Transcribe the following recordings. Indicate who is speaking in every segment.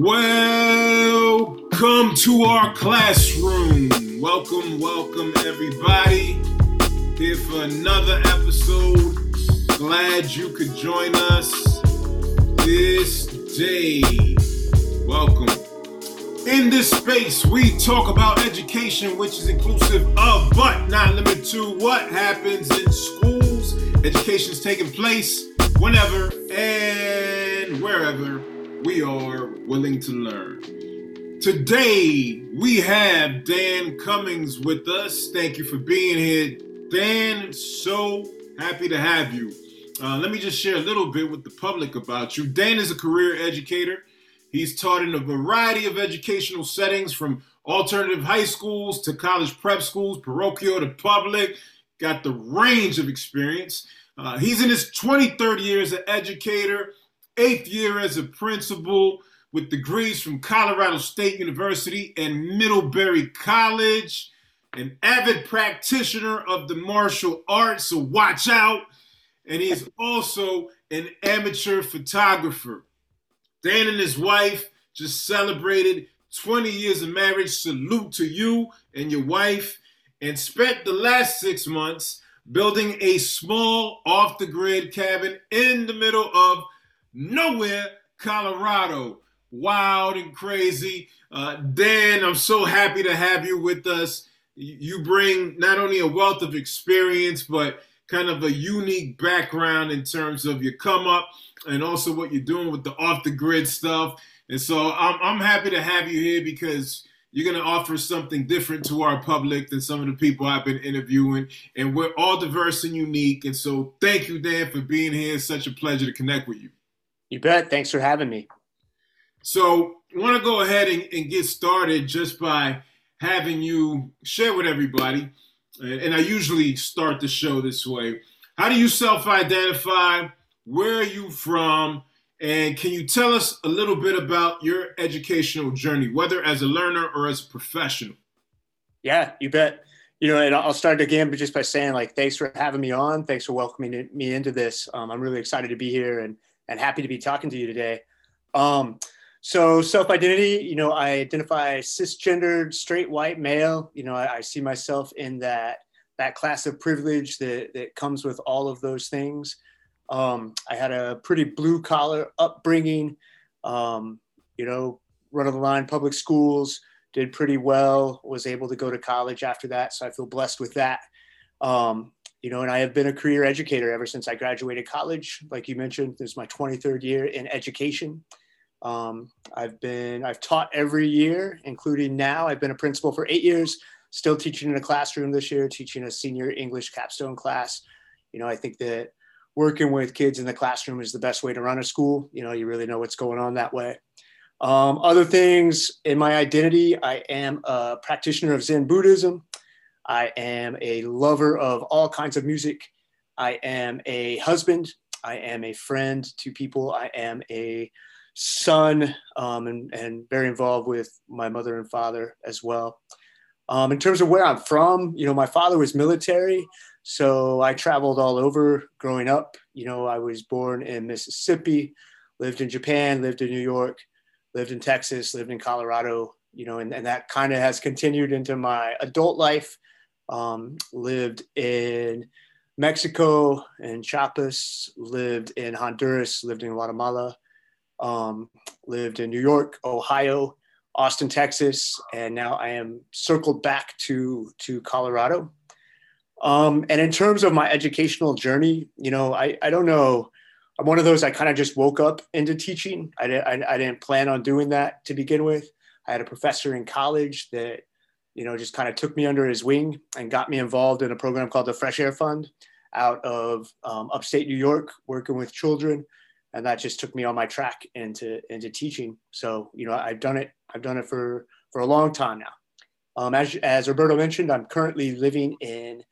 Speaker 1: Welcome to our classroom. Welcome, welcome, everybody. Here for another episode. Glad you could join us this day. Welcome. In this space, we talk about education, which is inclusive of, but not limited to, what happens in schools. Education is taking place whenever and wherever we are willing to learn. Today, we have Dan Cummings with us. Thank you for being here. Dan, so happy to have you. Uh, let me just share a little bit with the public about you. Dan is a career educator He's taught in a variety of educational settings from alternative high schools to college prep schools, parochial to public. Got the range of experience. Uh, he's in his 23rd year as an educator, eighth year as a principal, with degrees from Colorado State University and Middlebury College, an avid practitioner of the martial arts, so watch out. And he's also an amateur photographer. Dan and his wife just celebrated 20 years of marriage. Salute to you and your wife. And spent the last six months building a small off the grid cabin in the middle of nowhere, Colorado. Wild and crazy. Uh, Dan, I'm so happy to have you with us. You bring not only a wealth of experience, but kind of a unique background in terms of your come up and also what you're doing with the off the grid stuff. And so I'm, I'm happy to have you here because you're going to offer something different to our public than some of the people I've been interviewing. And we're all diverse and unique. And so thank you, Dan, for being here. It's such a pleasure to connect with you.
Speaker 2: You bet. Thanks for having me.
Speaker 1: So I want to go ahead and, and get started just by having you share with everybody. And I usually start the show this way. How do you self identify? Where are you from? And can you tell us a little bit about your educational journey, whether as a learner or as a professional?
Speaker 2: Yeah, you bet. You know, and I'll start again, but just by saying, like, thanks for having me on. Thanks for welcoming me into this. Um, I'm really excited to be here and and happy to be talking to you today. Um, so self-identity, you know, I identify cisgendered, straight white male. You know, I, I see myself in that that class of privilege that that comes with all of those things. Um, I had a pretty blue collar upbringing, um, you know, run of the line public schools, did pretty well, was able to go to college after that. So I feel blessed with that. Um, you know, and I have been a career educator ever since I graduated college. Like you mentioned, this is my 23rd year in education. Um, I've been, I've taught every year, including now. I've been a principal for eight years, still teaching in a classroom this year, teaching a senior English capstone class. You know, I think that working with kids in the classroom is the best way to run a school. You know, you really know what's going on that way. Um, other things in my identity, I am a practitioner of Zen Buddhism. I am a lover of all kinds of music. I am a husband. I am a friend to people. I am a son um, and, and very involved with my mother and father as well. Um, in terms of where I'm from, you know, my father was military. So I traveled all over growing up. You know, I was born in Mississippi, lived in Japan, lived in New York, lived in Texas, lived in Colorado, you know, and, and that kind of has continued into my adult life. Um, lived in Mexico and Chiapas, lived in Honduras, lived in Guatemala, um, lived in New York, Ohio, Austin, Texas, and now I am circled back to to Colorado. Um, and in terms of my educational journey, you know, I, I don't know. I'm one of those I kind of just woke up into teaching. I, I, I didn't plan on doing that to begin with. I had a professor in college that, you know, just kind of took me under his wing and got me involved in a program called the Fresh Air Fund out of um, upstate New York, working with children. And that just took me on my track into, into teaching. So, you know, I've done it. I've done it for, for a long time now. Um, as, as Roberto mentioned, I'm currently living in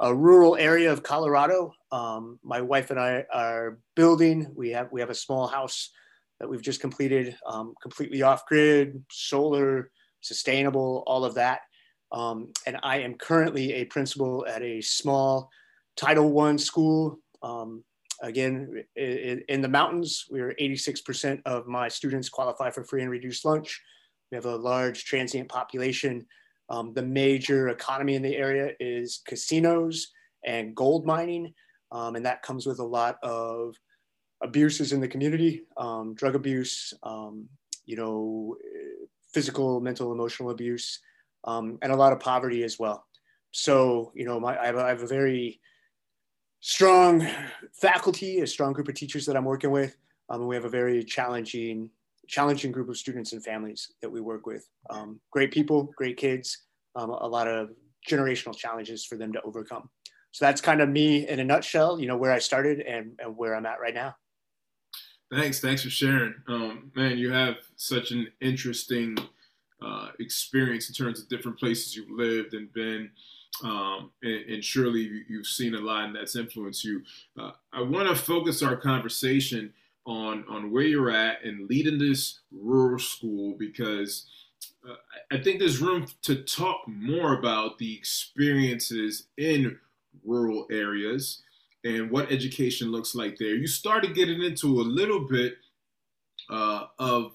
Speaker 2: a rural area of Colorado. Um, my wife and I are building. We have we have a small house that we've just completed, um, completely off grid, solar, sustainable, all of that. Um, and I am currently a principal at a small Title One school um, again, in, the mountains, we're 86% of my students qualify for free and reduced lunch. We have a large transient population. Um, the major economy in the area is casinos and gold mining. Um, and that comes with a lot of abuses in the community, um, drug abuse, um, you know, physical, mental, emotional abuse, um, and a lot of poverty as well. So, you know, my, I, have a, I have a very strong faculty, a strong group of teachers that I'm working with. Um, and we have a very challenging, challenging group of students and families that we work with. Um, great people, great kids, um, a lot of generational challenges for them to overcome. So that's kind of me in a nutshell, you know, where I started and, and where I'm at right now.
Speaker 1: Thanks. Thanks for sharing. Um, man, you have such an interesting uh, experience in terms of different places you've lived and been. Um, and, and, surely you've seen a lot and that's influenced you. Uh, I want to focus our conversation on, on where you're at and leading this rural school because uh, I think there's room to talk more about the experiences in rural areas and what education looks like there. You started getting into a little bit uh, of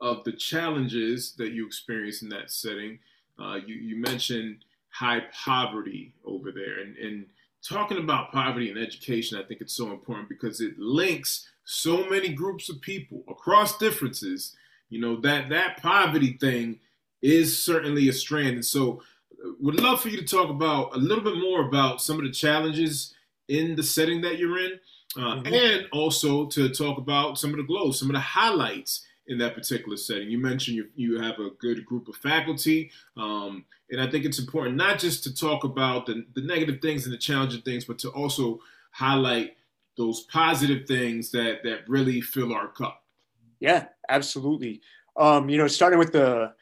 Speaker 1: of the challenges that you experience in that setting. Uh, you, you mentioned high poverty over there, and, and talking about poverty and education, I think it's so important because it links so many groups of people across differences. You know that that poverty thing is certainly a strand, and so would love for you to talk about a little bit more about some of the challenges in the setting that you're in, uh, mm-hmm. and also to talk about some of the glows, some of the highlights in that particular setting. You mentioned you, you have a good group of faculty, um, and I think it's important not just to talk about the, the negative things and the challenging things, but to also highlight those positive things that that really fill our cup.
Speaker 2: Yeah, absolutely. Um, you know, starting with the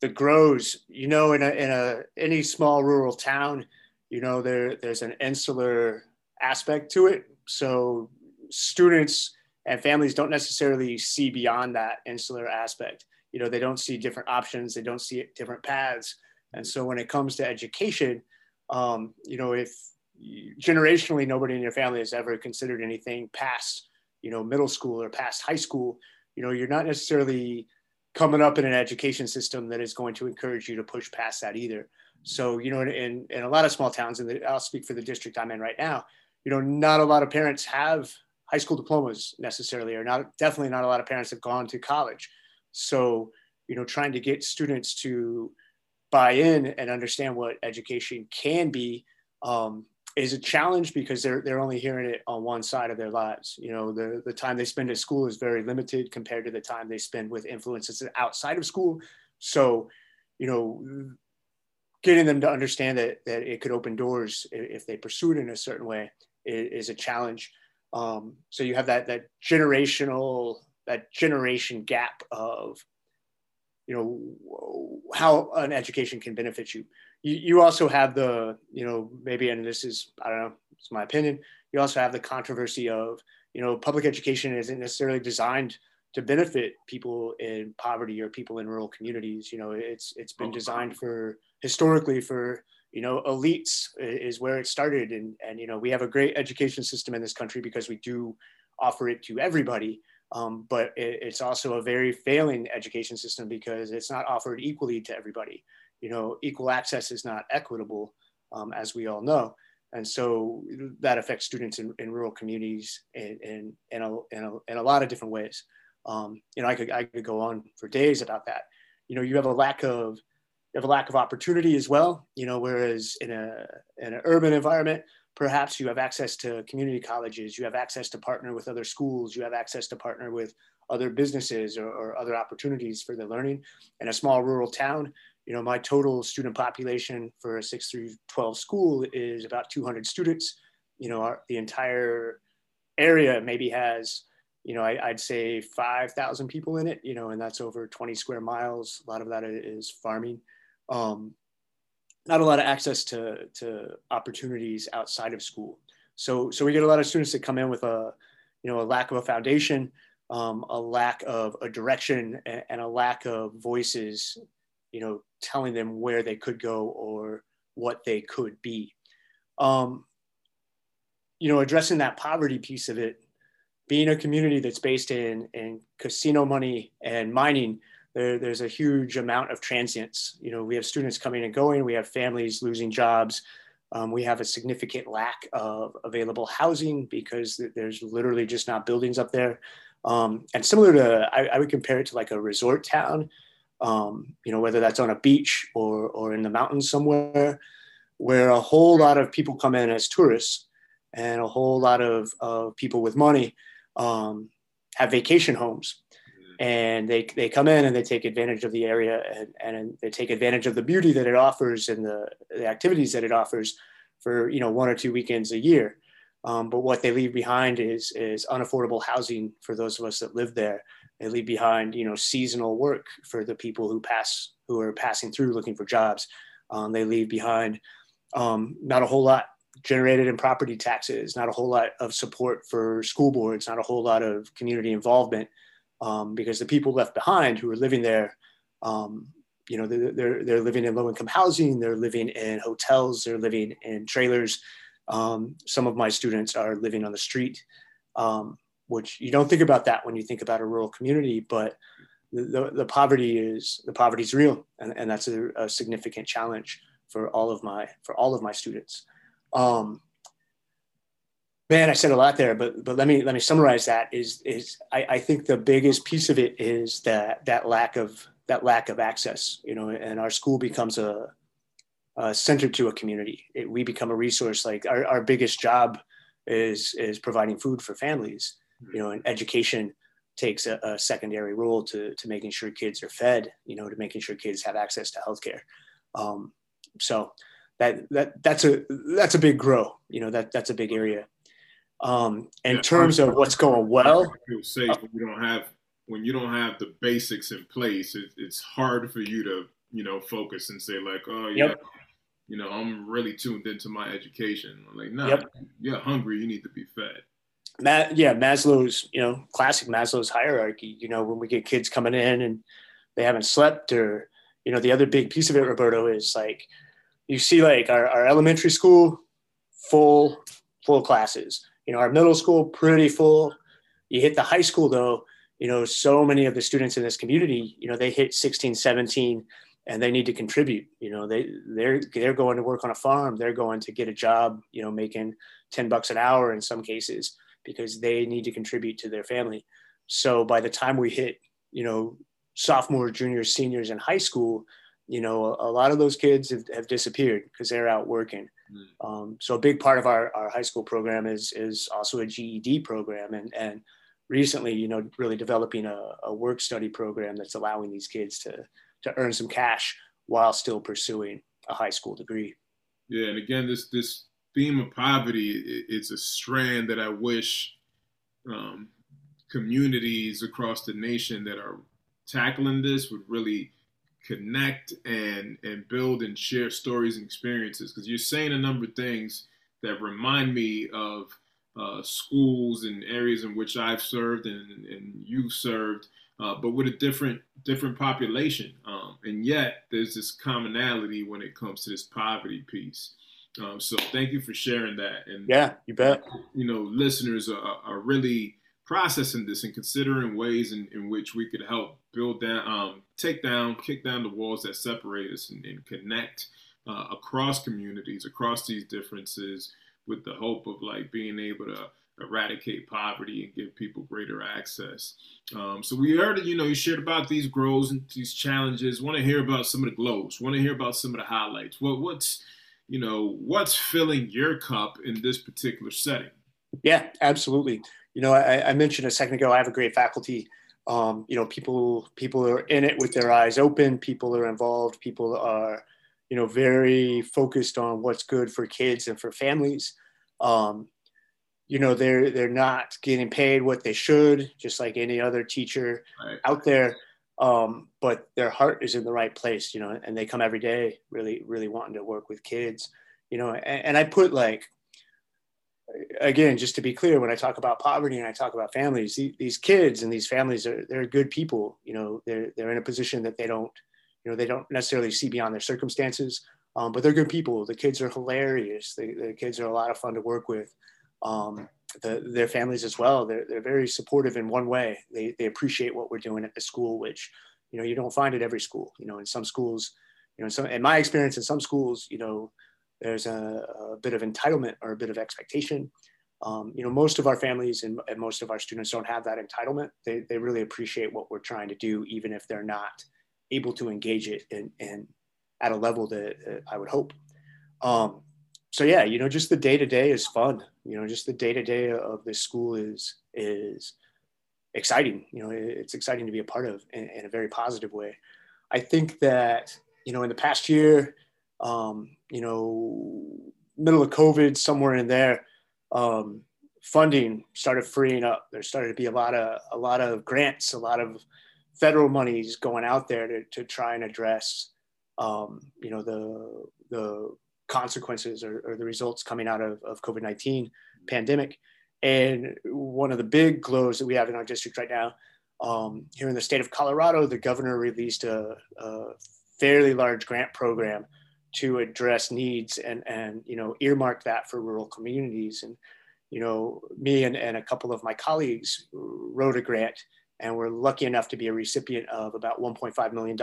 Speaker 2: the grows, you know, in a in a any small rural town, you know, there there's an insular aspect to it. So students and families don't necessarily see beyond that insular aspect. You know, they don't see different options, they don't see different paths. And so when it comes to education, um, you know, if generationally nobody in your family has ever considered anything past, you know, middle school or past high school, you know, you're not necessarily coming up in an education system that is going to encourage you to push past that either. So, you know, in, in a lot of small towns, and I'll speak for the district I'm in right now, you know, not a lot of parents have high school diplomas necessarily, or not definitely not a lot of parents have gone to college. So, you know, trying to get students to buy in and understand what education can be um, is a challenge because they're they're only hearing it on one side of their lives. You know, the the time they spend at school is very limited compared to the time they spend with influences outside of school. So, you know, getting them to understand that that it could open doors if they pursue it in a certain way is, is a challenge. Um, so you have that that generational that generation gap of you know how an education can benefit you. you. You also have the you know maybe and this is I don't know it's my opinion. You also have the controversy of you know public education isn't necessarily designed to benefit people in poverty or people in rural communities. You know it's it's been designed for historically for you know elites is where it started. And and you know we have a great education system in this country because we do offer it to everybody. Um, but it, it's also a very failing education system because it's not offered equally to everybody. You know equal access is not equitable um, as we all know. And so that affects students in, in rural communities in, in, in, a, in, a, in a lot of different ways. Um, you know I could, I could go on for days about that. You know you have a lack of you have a lack of opportunity as well. You know, whereas in a in an urban environment, perhaps you have access to community colleges, you have access to partner with other schools, you have access to partner with other businesses or, or other opportunities for the learning. In a small rural town, you know, my total student population for a six through 12 school is about 200 students. You know, our, the entire area maybe has, you know, I, would say 5,000 people in it, you know, and that's over 20 square miles. A lot of that is farming um, not a lot of access to, to opportunities outside of school. So, so we get a lot of students that come in with a, you know, a lack of a foundation, um, a lack of a direction and, a lack of voices, you know, telling them where they could go or what they could be. Um, you know, addressing that poverty piece of it, being a community that's based in in casino money and mining, there, there's a huge amount of transients. You know, we have students coming and going, we have families losing jobs. Um, we have a significant lack of available housing because there's literally just not buildings up there. Um, and similar to, I, I, would compare it to like a resort town, um, you know, whether that's on a beach or, or in the mountains somewhere, where a whole lot of people come in as tourists and a whole lot of, of people with money um, have vacation homes and they, they come in and they take advantage of the area and, and they take advantage of the beauty that it offers and the, the activities that it offers for you know one or two weekends a year. Um, but what they leave behind is is unaffordable housing for those of us that live there. They leave behind you know seasonal work for the people who pass who are passing through looking for jobs. Um, they leave behind um, not a whole lot generated in property taxes not a whole lot of support for school boards not a whole lot of community involvement um, because the people left behind who are living there, um, you know, they're, they're, they're, living in low income housing, they're living in hotels, they're living in trailers. Um, some of my students are living on the street, um, which you don't think about that when you think about a rural community, but the, the, the poverty is the poverty is real, and, and that's a, a, significant challenge for all of my for all of my students. Um, man, I said a lot there, but but let me let me summarize that. Is is I, I think the biggest piece of it is that that lack of that lack of access. You know, and our school becomes a, a center to a community. It, we become a resource. Like our, our biggest job is is providing food for families. You know, and education takes a, a, secondary role to, to making sure kids are fed, you know, to making sure kids have access to healthcare. Um, so that, that, that's a, that's a big grow, you know, that, that's a big area. Um, in yeah, terms of what's going well,
Speaker 1: uh, when you don't have when you don't have the basics in place, it, it's hard for you to you know focus and say like, oh yeah, yep. you know, I'm really tuned into my education. I'm like, no, nah, yep. you're hungry. You need to be fed.
Speaker 2: Matt, yeah, Maslow's, you know, classic Maslow's hierarchy. You know, when we get kids coming in and they haven't slept, or you know, the other big piece of it, Roberto, is like you see like our, our elementary school full full classes you know, our middle school pretty full. You hit the high school though, you know, so many of the students in this community, you know, they hit 16, 17 and they need to contribute. You know, they they're they're going to work on a farm, they're going to get a job, you know, making 10 bucks an hour in some cases because they need to contribute to their family. So by the time we hit, you know, sophomore, juniors, seniors in high school, you know, a, a lot of those kids have, have disappeared because they're out working. Mm. Um, so a big part of our, our high school program is is also a GED program, and and recently, you know, really developing a, a work study program that's allowing these kids to to earn some cash while still pursuing a high school degree.
Speaker 1: Yeah, and again, this this theme of poverty it's a strand that I wish um, communities across the nation that are tackling this would really connect and and build and share stories and experiences because you're saying a number of things that remind me of uh, schools and areas in which I've served and, and you've served, uh, but with a different different population. Um, and yet there's this commonality when it comes to this poverty piece. Um, so thank you for sharing that. And
Speaker 2: yeah, you bet.
Speaker 1: You know, listeners are, are really processing this and considering ways in, in which we could help build down, um, take down, kick down the walls that separate us and, and connect uh, across communities, across these differences, with the hope of like being able to eradicate poverty and give people greater access. Um, so we heard, you know, you shared about these grows and these challenges. Want to hear about some of the glows? Want to hear about some of the highlights? What what's you know what's filling your cup in this particular setting?
Speaker 2: Yeah, absolutely you know, I, I, mentioned a second ago, I have a great faculty. Um, you know, people people are in it with their eyes open. People are involved. People are, you know, very focused on what's good for kids and for families. Um, you know, they're they're not getting paid what they should, just like any other teacher right. out there. Um, but their heart is in the right place, you know, and they come every day, really, really wanting to work with kids, you know. And, and I put like again, just to be clear, when I talk about poverty and I talk about families, these kids and these families are they're good people. You know, they're they're in a position that they don't, you know, they don't necessarily see beyond their circumstances, um, but they're good people. The kids are hilarious. The, the kids are a lot of fun to work with. um, the, their families as well. They're, they're very supportive in one way. They, they appreciate what we're doing at the school, which, you know, you don't find at every school. You know, in some schools, you know, in, some, in my experience, in some schools, you know, there's a, a bit of entitlement or a bit of expectation. Um, you know, most of our families and, and, most of our students don't have that entitlement. They, they really appreciate what we're trying to do, even if they're not able to engage it in at a level that uh, I would hope. Um, so yeah, you know, just the day to day is fun. You know, just the day to day of this school is is exciting. You know, it's exciting to be a part of in, in, a very positive way. I think that you know, in the past year, um, you know, middle of COVID, somewhere in there, um, funding started freeing up. There started to be a lot of a lot of grants, a lot of federal monies going out there to, to try and address, um, you know, the the consequences or, or the results coming out of, of COVID 19 pandemic. And one of the big glows that we have in our district right now, um, here in the state of Colorado, the governor released a, a, fairly large grant program to address needs and, and you know, earmark that for rural communities. And, you know, me and, and a couple of my colleagues wrote a grant and we're lucky enough to be a recipient of about $1.5 million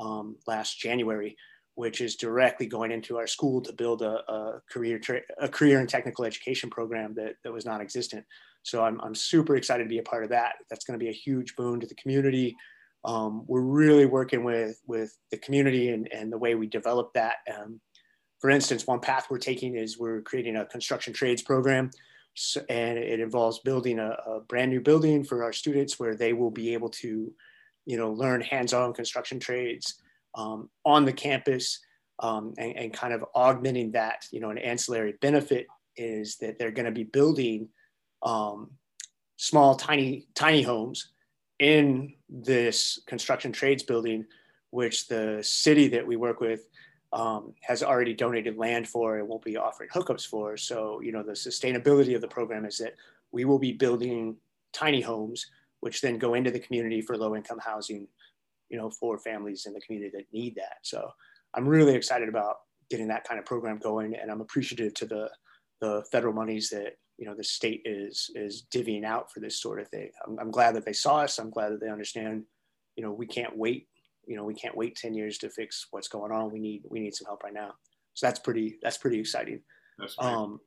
Speaker 2: um, last January which is directly going into our school to build a, a career a career and technical education program that, that was non-existent. So I'm, I'm super excited to be a part of that. That's going to be a huge boon to the community. Um, we're really working with with the community and, and the way we develop that. Um, for instance, one path we're taking is we're creating a construction trades program. So, and it involves building a, a brand new building for our students where they will be able to, you know, learn hands-on construction trades um, on the campus um, and, and, kind of augmenting that, you know, an ancillary benefit is that they're going to be building um, small, tiny, tiny homes in this construction trades building, which the city that we work with um, has already donated land for and won't be offering hookups for. So, you know, the sustainability of the program is that we will be building tiny homes, which then go into the community for low income housing you know, for families in the community that need that. So I'm really excited about getting that kind of program going, and I'm appreciative to the the federal monies that you know the state is is divvying out for this sort of thing. I'm, I'm glad that they saw us. I'm glad that they understand. You know, we can't wait. You know, we can't wait ten years to fix what's going on. We need we need some help right now. So that's pretty that's pretty exciting. That's um,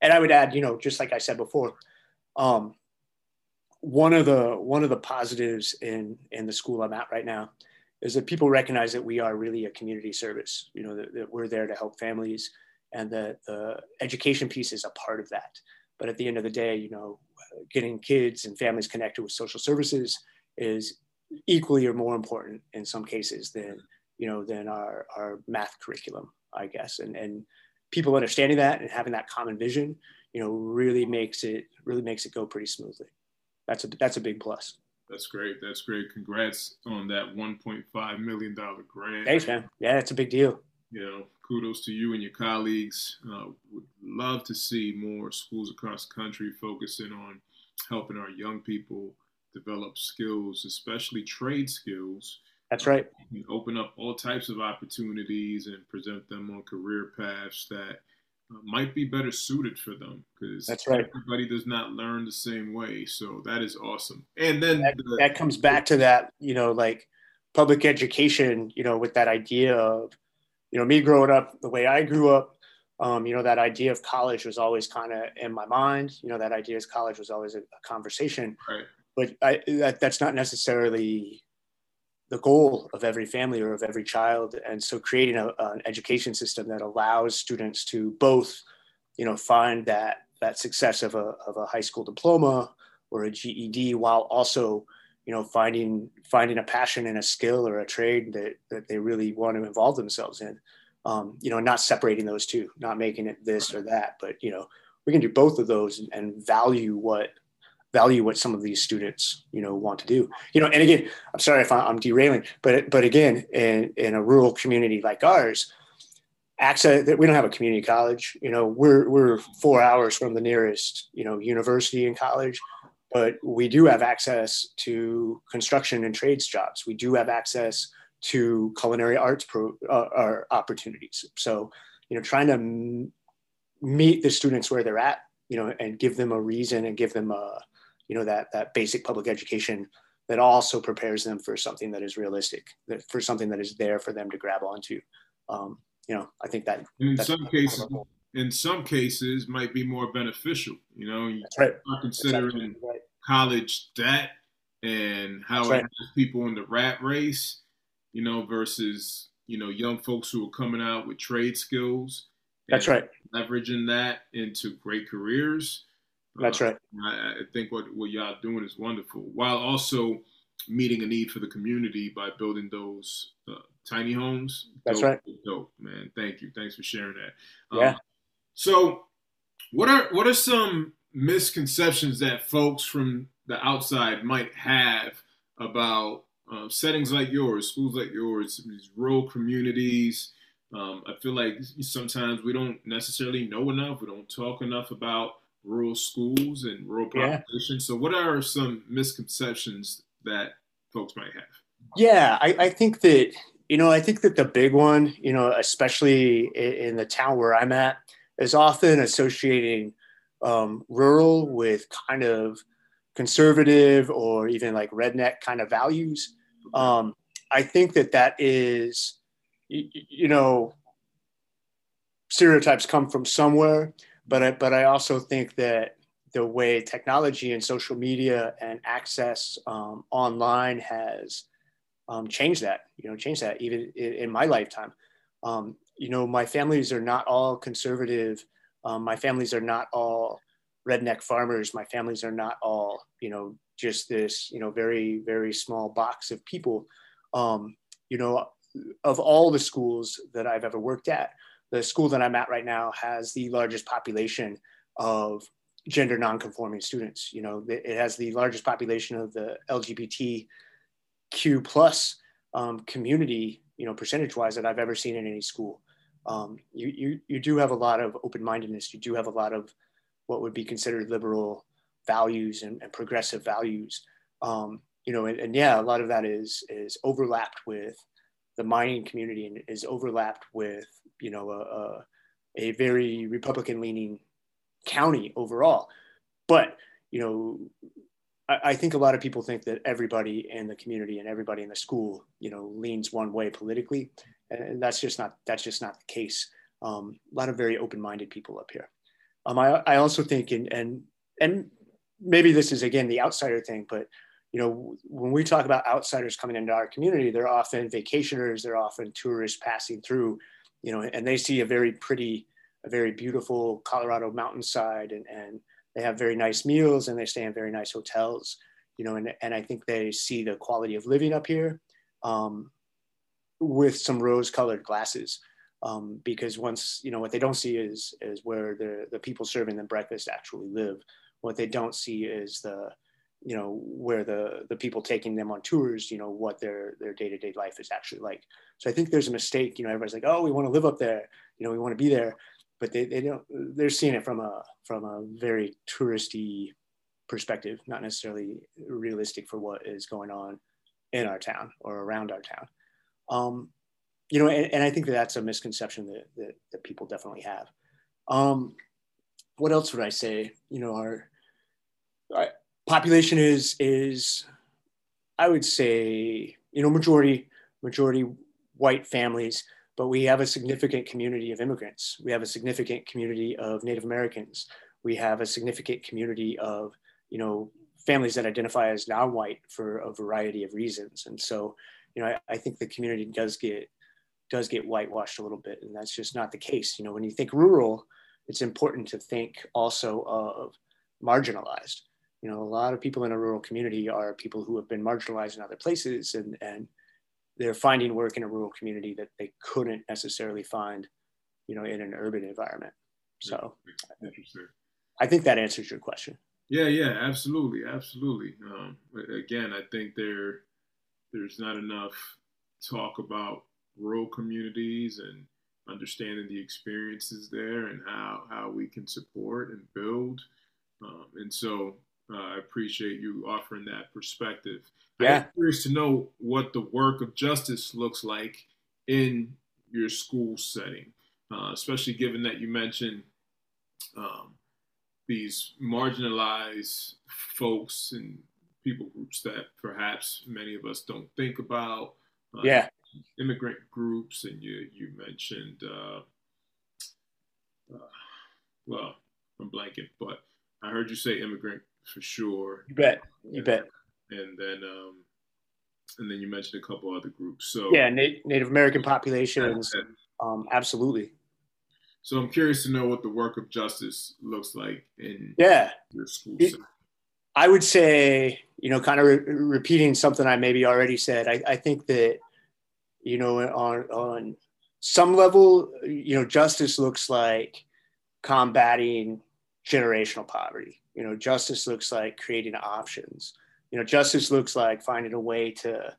Speaker 2: and I would add, you know, just like I said before, um, one of the one of the positives in in the school I'm at right now is that people recognize that we are really a community service. You know that, that we're there to help families, and that the education piece is a part of that. But at the end of the day, you know, getting kids and families connected with social services is equally or more important in some cases than you know than our our math curriculum, I guess. And and people understanding that and having that common vision, you know, really makes it really makes it go pretty smoothly that's a that's a big plus.
Speaker 1: That's great. That's great. Congrats on that 1.5 million dollar grant.
Speaker 2: Thanks, man. Yeah, it's a big deal.
Speaker 1: You know, kudos to you and your colleagues. Uh, would love to see more schools across the country focusing on helping our young people develop skills, especially trade skills.
Speaker 2: That's right.
Speaker 1: Uh, open up all types of opportunities and present them on career paths that uh, might be better suited for them because
Speaker 2: that's right.
Speaker 1: Everybody does not learn the same way, so that is awesome. And then
Speaker 2: that,
Speaker 1: the,
Speaker 2: that comes back to that, you know, like public education, you know, with that idea of, you know, me growing up the way I grew up, um, you know, that idea of college was always kind of in my mind. You know, that idea of college was always a, a conversation,
Speaker 1: right.
Speaker 2: but I, that, that's not necessarily the goal of every family or of every child. And so creating a, an education system that allows students to both, you know, find that, that success of a, of a high school diploma or a GED while also, you know, finding, finding a passion and a skill or a trade that, that they really want to involve themselves in. Um, you know, not separating those two, not making it this or that, but, you know, we can do both of those and, and value what value what some of these students you know want to do. You know and again i'm sorry if i'm derailing but but again in, in a rural community like ours access that we don't have a community college. You know we're we're four hours from the nearest you know university and college but we do have access to construction and trades jobs. We do have access to culinary arts pro, uh, opportunities. So you know trying to m- meet the students where they're at you know, and give them a reason and give them a, you know, that that basic public education that also prepares them for something that is realistic, that for something that is there for them to grab onto. Um, you know, I think that
Speaker 1: in some cases, in some cases, might be more beneficial. You know,
Speaker 2: that's right.
Speaker 1: considering right. college debt and how it right. has people in the rat race. You know, versus you know young folks who are coming out with trade skills.
Speaker 2: That's right.
Speaker 1: Leveraging that into great careers.
Speaker 2: That's uh, right.
Speaker 1: I, I, think what, what y'all doing is wonderful, while also meeting a need for the community by building those uh, tiny homes.
Speaker 2: That's dope, right.
Speaker 1: Dope, man. Thank you. Thanks for sharing that.
Speaker 2: Yeah. Um,
Speaker 1: so, what are what are some misconceptions that folks from the outside might have about uh, settings like yours, schools like yours, these rural communities? Um, I feel like sometimes we don't necessarily know enough. We don't talk enough about rural schools and rural population. Yeah. So, what are some misconceptions that folks might have?
Speaker 2: Yeah, I, I, think that you know, I think that the big one, you know, especially in the town where I'm at, is often associating um, rural with kind of conservative or even like redneck kind of values. Um, I think that that is, you, you know, stereotypes come from somewhere but I, but I also think that the way technology and social media and access um, online has um, changed that, you know, changed that even in, in my lifetime. Um, you know, my families are not all conservative. Um, my families are not all redneck farmers. My families are not all, you know, just this, you know, very, very small box of people. Um, you know, of all the schools that I've ever worked at, the school that I'm at right now has the largest population of gender nonconforming students. You know, it has the largest population of the LGBTQ plus um, community, you know, percentage wise that I've ever seen in any school. Um, you, you, you do have a lot of open mindedness. You do have a lot of what would be considered liberal values and, and progressive values. Um, you know, and, and, yeah, a lot of that is, is overlapped with the mining community and is overlapped with you know a, a very Republican leaning county overall. But you know, I, I, think a lot of people think that everybody in the community and everybody in the school, you know, leans one way politically, and that's just not that's just not the case. Um, a lot of very open-minded people up here. Um, I, I also think, and and and maybe this is again the outsider thing, but you know, when we talk about outsiders coming into our community, they're often vacationers, they're often tourists passing through you know, and they see a very pretty, a very beautiful Colorado mountainside and, and they have very nice meals and they stay in very nice hotels, you know, and, and I think they see the quality of living up here um, with some rose colored glasses. Um, because once, you know, what they don't see is, is where the, the people serving them breakfast actually live. What they don't see is the, you know where the the people taking them on tours you know what their their day-to-day life is actually like so i think there's a mistake you know everybody's like oh we want to live up there you know we want to be there but they, they don't they're seeing it from a from a very touristy perspective not necessarily realistic for what is going on in our town or around our town um, you know and, and i think that that's a misconception that, that, that people definitely have um, what else would i say you know our I, population is is I would say you know majority majority white families, but we have a significant community of immigrants. We have a significant community of Native Americans. We have a significant community of you know families that identify as non-white for a variety of reasons. And so you know I, I think the community does get does get whitewashed a little bit, and that's just not the case. You know when you think rural, it's important to think also of marginalized. You know a lot of people in a rural community are people who have been marginalized in other places and and they're finding work in a rural community that they couldn't necessarily find you know in an urban environment. So i think that answers your question.
Speaker 1: Yeah yeah absolutely absolutely. Um, again i think there there's not enough talk about rural communities and understanding the experiences there and how how we can support and build um, and so uh, I appreciate you offering that perspective.
Speaker 2: Yeah.
Speaker 1: I'm curious to know what the work of justice looks like in your school setting, uh, especially given that you mentioned, um, these marginalized folks and people groups that perhaps many of us don't think about.
Speaker 2: Uh, yeah.
Speaker 1: Immigrant groups, and you you mentioned, uh, uh, well, I'm blanking, but I heard you say immigrant for sure.
Speaker 2: You bet. You
Speaker 1: and,
Speaker 2: bet.
Speaker 1: And then, um, and then you mentioned a couple other groups. So
Speaker 2: yeah, Na- Native American populations. Um, absolutely.
Speaker 1: So I'm curious to know what the work of justice looks like in
Speaker 2: yeah
Speaker 1: your school.
Speaker 2: It, I would say, you know, kind of re- repeating something I maybe already said. I, I think that, you know, on on some level, you know, justice looks like combating generational poverty. You know, justice looks like creating options. You know, justice looks like finding a way to,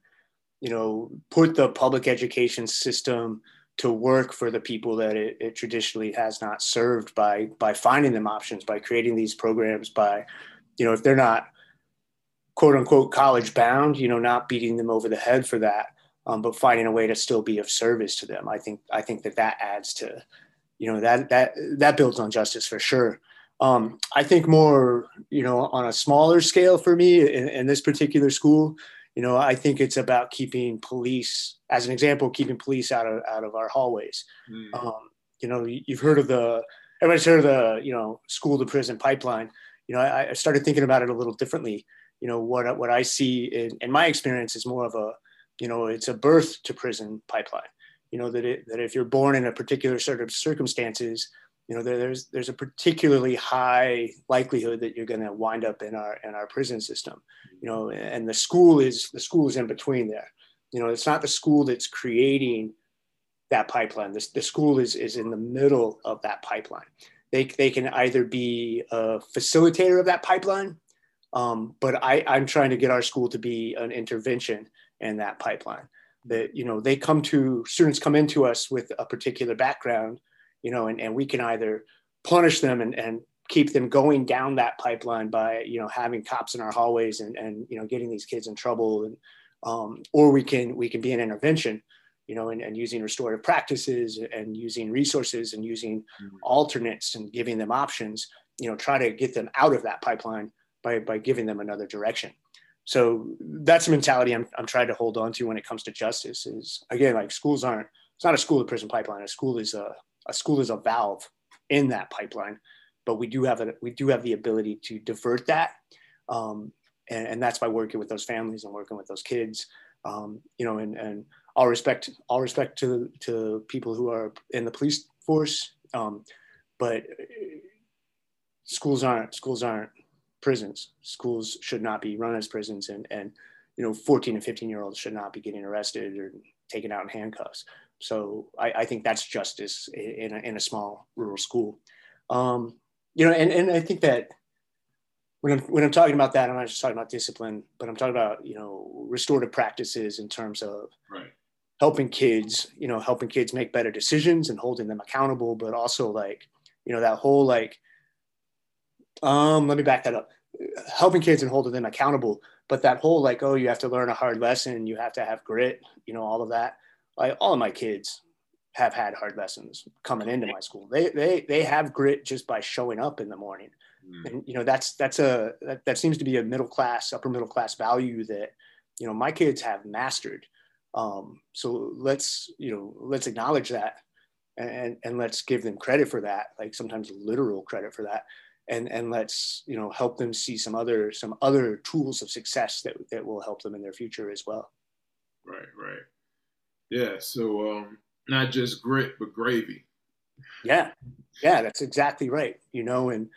Speaker 2: you know, put the public education system to work for the people that it, it, traditionally has not served by by finding them options by creating these programs by you know if they're not quote unquote college bound you know not beating them over the head for that um, but finding a way to still be of service to them i think i think that that adds to you know that that that builds on justice for sure. Um, i think more you know on a smaller scale for me in, in this particular school you know i think it's about keeping police as an example keeping police out of out of our hallways. Mm. um, you know you've heard of the everybody's heard of the you know school to prison pipeline you know I, I, started thinking about it a little differently you know what what i see in, in my experience is more of a you know it's a birth to prison pipeline you know that it, that if you're born in a particular sort of circumstances you know, there, there's there's a particularly high likelihood that you're going to wind up in our in our prison system, you know, and the school is the school is in between there. You know, it's not the school that's creating that pipeline. The, the school is is in the middle of that pipeline. They they can either be a facilitator of that pipeline, um, but I I'm trying to get our school to be an intervention in that pipeline. That you know they come to students come into us with a particular background you know, and, and we can either punish them and, and keep them going down that pipeline by, you know, having cops in our hallways and, and you know, getting these kids in trouble. And, um, or we can, we can be an intervention, you know, and, and using restorative practices and using resources and using mm-hmm. alternates and giving them options, you know, try to get them out of that pipeline by, by giving them another direction. So that's a mentality I'm, I'm trying to hold on to when it comes to justice is again, like schools aren't, it's not a school to prison pipeline. A school is a, a school is a valve in that pipeline, but we do have a, we do have the ability to divert that, um, and, and, that's by working with those families and working with those kids. Um, you know, and, and all respect all respect to to people who are in the police force, um, but schools aren't schools aren't prisons. Schools should not be run as prisons, and and you know, 14 and 15 year olds should not be getting arrested or taken out in handcuffs. So I, I think that's justice in a, in a small rural school. Um, you know, and, and I think that when I'm, when I'm talking about that, I'm not just talking about discipline, but I'm talking about, you know, restorative practices in terms of
Speaker 1: right.
Speaker 2: Helping kids, you know, helping kids make better decisions and holding them accountable, but also like, you know, that whole like, um, let me back that up. Helping kids and holding them accountable, but that whole like, oh, you have to learn a hard lesson, you have to have grit, you know, all of that like all of my kids have had hard lessons coming into my school. They they they have grit just by showing up in the morning. Mm. And you know that's that's a that, that seems to be a middle class, upper middle class value that you know my kids have mastered. Um, so let's you know let's acknowledge that and and let's give them credit for that, like sometimes literal credit for that. And, and let's you know help them see some other some other tools of success that, that will help them in their future as well.
Speaker 1: Right, right. Yeah, so um, not just grit, but gravy.
Speaker 2: Yeah, yeah, that's exactly right. You know, and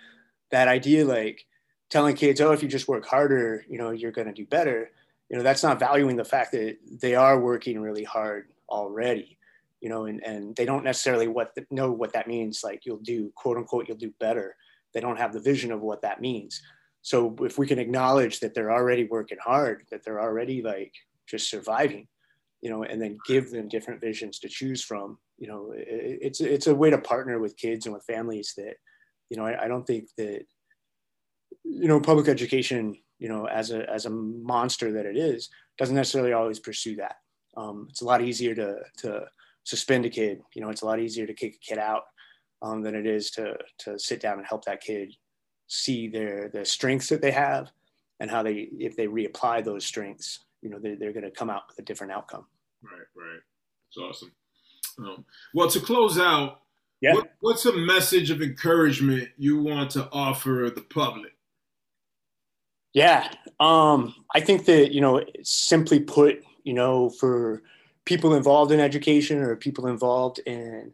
Speaker 2: that idea, like telling kids, oh, if you just work harder, you know, you're going to do better. You know, that's not valuing the fact that they are working really hard already. You know, and and they don't necessarily what the, know what that means. Like you'll do quote unquote, you'll do better. They don't have the vision of what that means. So if we can acknowledge that they're already working hard, that they're already like just surviving, you know, and then give them different visions to choose from. You know, it, it's it's a way to partner with kids and with families that, you know, I, I don't think that, you know, public education, you know, as a as a monster that it is, doesn't necessarily always pursue that. Um, it's a lot easier to to suspend a kid. You know, it's a lot easier to kick a kid out um, than it is to to sit down and help that kid see their the strengths that they have and how they if they reapply those strengths you know they're, they're going to come out with a different outcome
Speaker 1: right right it's awesome um, well to close out yeah. What, what's a message of encouragement you want to offer the public
Speaker 2: yeah um, i think that you know simply put you know for people involved in education or people involved in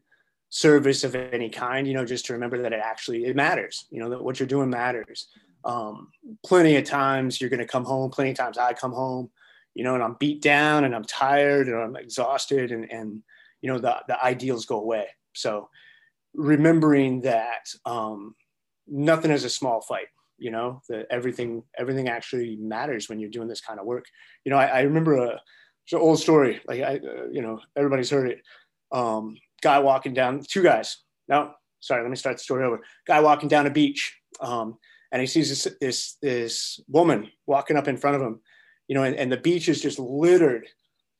Speaker 2: service of any kind you know just to remember that it actually it matters you know that what you're doing matters. Um, plenty of times you're going to come home plenty of times i come home you know and i'm beat down and i'm tired and i'm exhausted and and you know the the ideals go away. So remembering that um, nothing is a small fight you know that everything everything actually matters when you're doing this kind of work you know i, I remember a it's an old story like i uh, you know everybody's heard it um, guy walking down two guys no sorry let me start the story over guy walking down a beach um, and he sees this, this, this woman walking up in front of him, you know, and, and the beach is just littered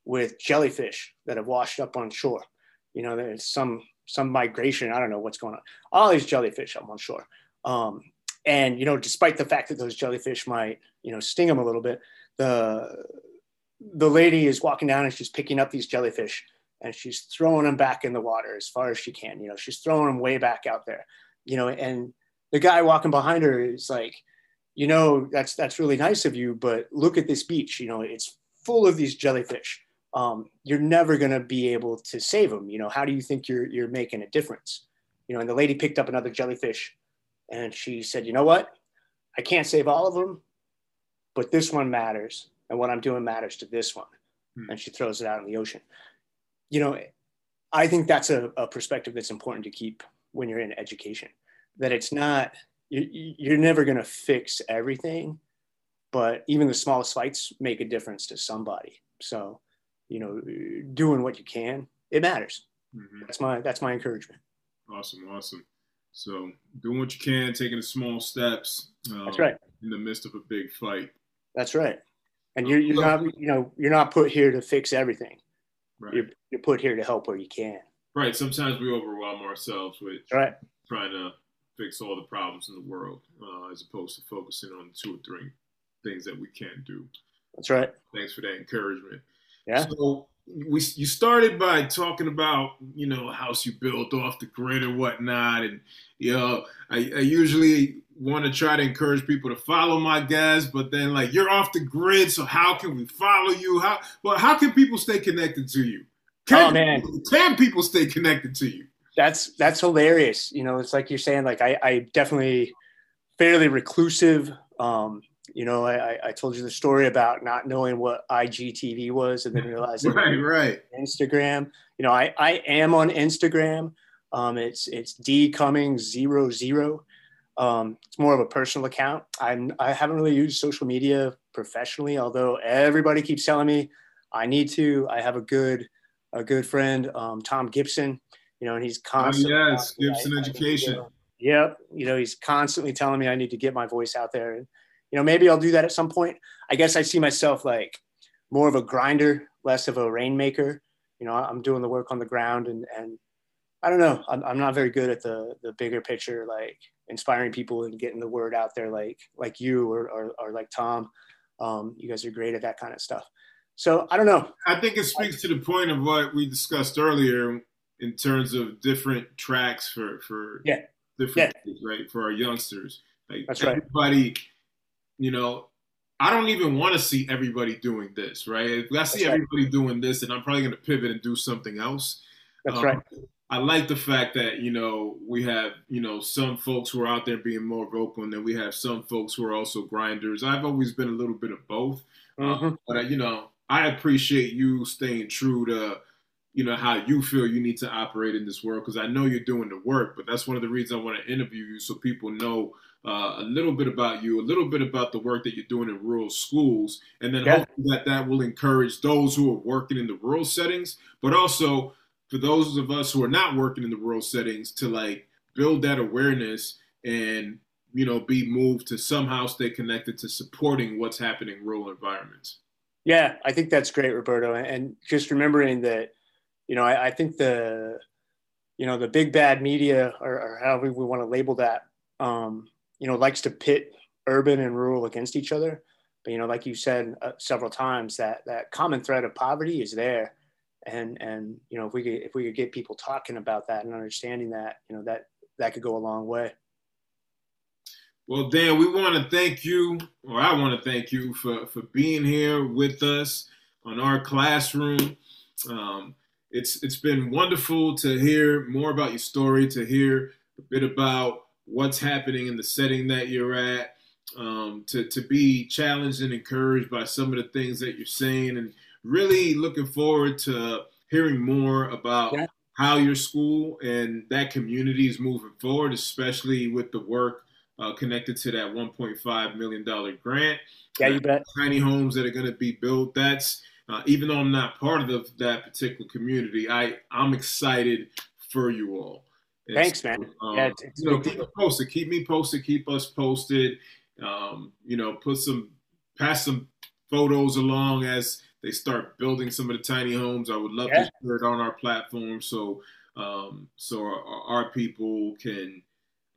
Speaker 2: with jellyfish that have washed up on shore. You know, there's some some migration. I don't know what's going on. All these jellyfish up on shore. Um, and you know, despite the fact that those jellyfish might, you know, sting them a little bit, the the lady is walking down and she's picking up these jellyfish and she's throwing them back in the water as far as she can. You know, she's throwing them way back out there. You know, and the guy walking behind her is like, you know, that's that's really nice of you, but look at this beach. You know, it's full of these jellyfish. Um, you're never going to be able to save them. You know, how do you think you're you're making a difference? You know, and the lady picked up another jellyfish, and she said, you know what? I can't save all of them, but this one matters, and what I'm doing matters to this one. Hmm. And she throws it out in the ocean. You know, I think that's a, a perspective that's important to keep when you're in education that it's not you, you're never going to fix everything but even the smallest fights make a difference to somebody so you know doing what you can it matters mm-hmm. that's my that's my encouragement
Speaker 1: awesome awesome so doing what you can taking the small steps
Speaker 2: um, that's right
Speaker 1: in the midst of a big fight
Speaker 2: that's right and you're, you're not you know you're not put here to fix everything right. you're, you're put here to help where you can
Speaker 1: right sometimes we overwhelm ourselves with
Speaker 2: right
Speaker 1: trying to fix all the problems in the world, uh, as opposed to focusing on two or three things that we can't do.
Speaker 2: That's right.
Speaker 1: Thanks for that encouragement.
Speaker 2: Yeah.
Speaker 1: So we you started by talking about you know a house you built off the grid and whatnot, and you know I, I usually want to try to encourage people to follow my guys, but then like you're off the grid, so how can we follow you? How well how can people stay connected to you? Can,
Speaker 2: oh man,
Speaker 1: can people stay connected to you?
Speaker 2: that's that's hilarious. You know, it's like you're saying, like I, I definitely fairly reclusive. Um, you know, I, I told you the story about not knowing what IGTV was and then realizing
Speaker 1: right, right.
Speaker 2: Instagram. You know, I, I am on Instagram. Um, it's it's D Cummings zero zero. Um, it's more of a personal account. I'm I haven't really used social media professionally, although everybody keeps telling me I need to. I have a good a good friend, um, Tom Gibson you know, and he's constantly.
Speaker 1: Oh, yes, Gibson Education.
Speaker 2: yep. You know, he's constantly telling me I need to get my voice out there. And, you know, maybe I'll do that at some point. I guess I see myself like more of a grinder, less of a rainmaker. You know, I'm doing the work on the ground and, and I don't know. I'm, I'm not very good at the, the bigger picture, like inspiring people and getting the word out there, like, like you or, or, or like Tom. Um, you guys are great at that kind of stuff. So I don't know.
Speaker 1: I think it speaks to the point of what we discussed earlier in terms of different tracks for for
Speaker 2: yeah
Speaker 1: different yeah. right for our youngsters. Like
Speaker 2: That's
Speaker 1: everybody,
Speaker 2: right.
Speaker 1: You know, I don't even want to see everybody doing this, right? If I see That's everybody right. doing this, then I'm probably going to pivot and do something else.
Speaker 2: That's um, right.
Speaker 1: I like the fact that you know we have you know some folks who are out there being more vocal, and then we have some folks who are also grinders. I've always been a little bit of both,
Speaker 2: mm-hmm. uh,
Speaker 1: but I, you know I appreciate you staying true to you know how you feel you need to operate in this world because I know you're doing the work, but that's one of the reasons I want to interview you so people know uh, a little bit about you, a little bit about the work that you're doing in rural schools, and then yeah. hopefully that that will encourage those who are working in the rural settings, but also for those of us who are not working in the rural settings to like build that awareness and you know be moved to somehow stay connected to supporting what's happening in rural environments.
Speaker 2: Yeah, I think that's great, Roberto, and just remembering that you know, I, I think the, you know, the big bad media or, or however we want to label that, um, you know, likes to pit urban and rural against each other. But you know, like you said uh, several times, that that common thread of poverty is there, and and you know, if we could if we could get people talking about that and understanding that, you know, that that could go a long way.
Speaker 1: Well, Dan, we want to thank you, or I want to thank you for for being here with us on our classroom. Um, it's it's been wonderful to hear more about your story, to hear a bit about what's happening in the setting that you're at, um, to to be challenged and encouraged by some of the things that you're saying, and really looking forward to hearing more about yeah. how your school and that community is moving forward, especially with the work uh, connected to that 1.5 million dollar grant.
Speaker 2: Yeah, you bet.
Speaker 1: Tiny homes that are going to be built. That's uh, even though I'm not part of the, that particular community, I I'm excited for you all.
Speaker 2: Thanks, man. Um, yeah,
Speaker 1: it's, it's you know, keep me posted. Keep me posted. Keep us posted. Um, you know, put some pass some photos along as they start building some of the tiny homes. I would love yeah. to share it on our platform so um, so our, our, people can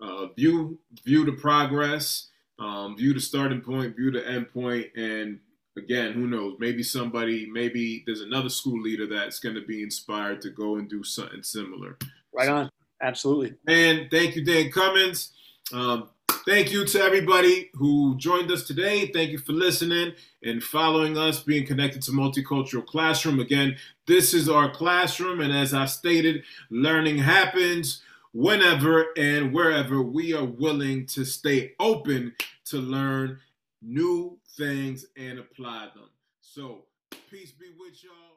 Speaker 1: uh, view view the progress, um, view the starting point, view the end point, and again, who knows? Maybe somebody, maybe there's another school leader that's going to be inspired to go and do something similar.
Speaker 2: Right on. Absolutely.
Speaker 1: And thank you, Dan Cummins. Um, thank you to everybody who joined us today. Thank you for listening and following us, being connected to Multicultural Classroom. Again, this is our classroom. And as I stated, learning happens whenever and wherever we are willing to stay open to learn new things and apply them. So, peace be with y'all.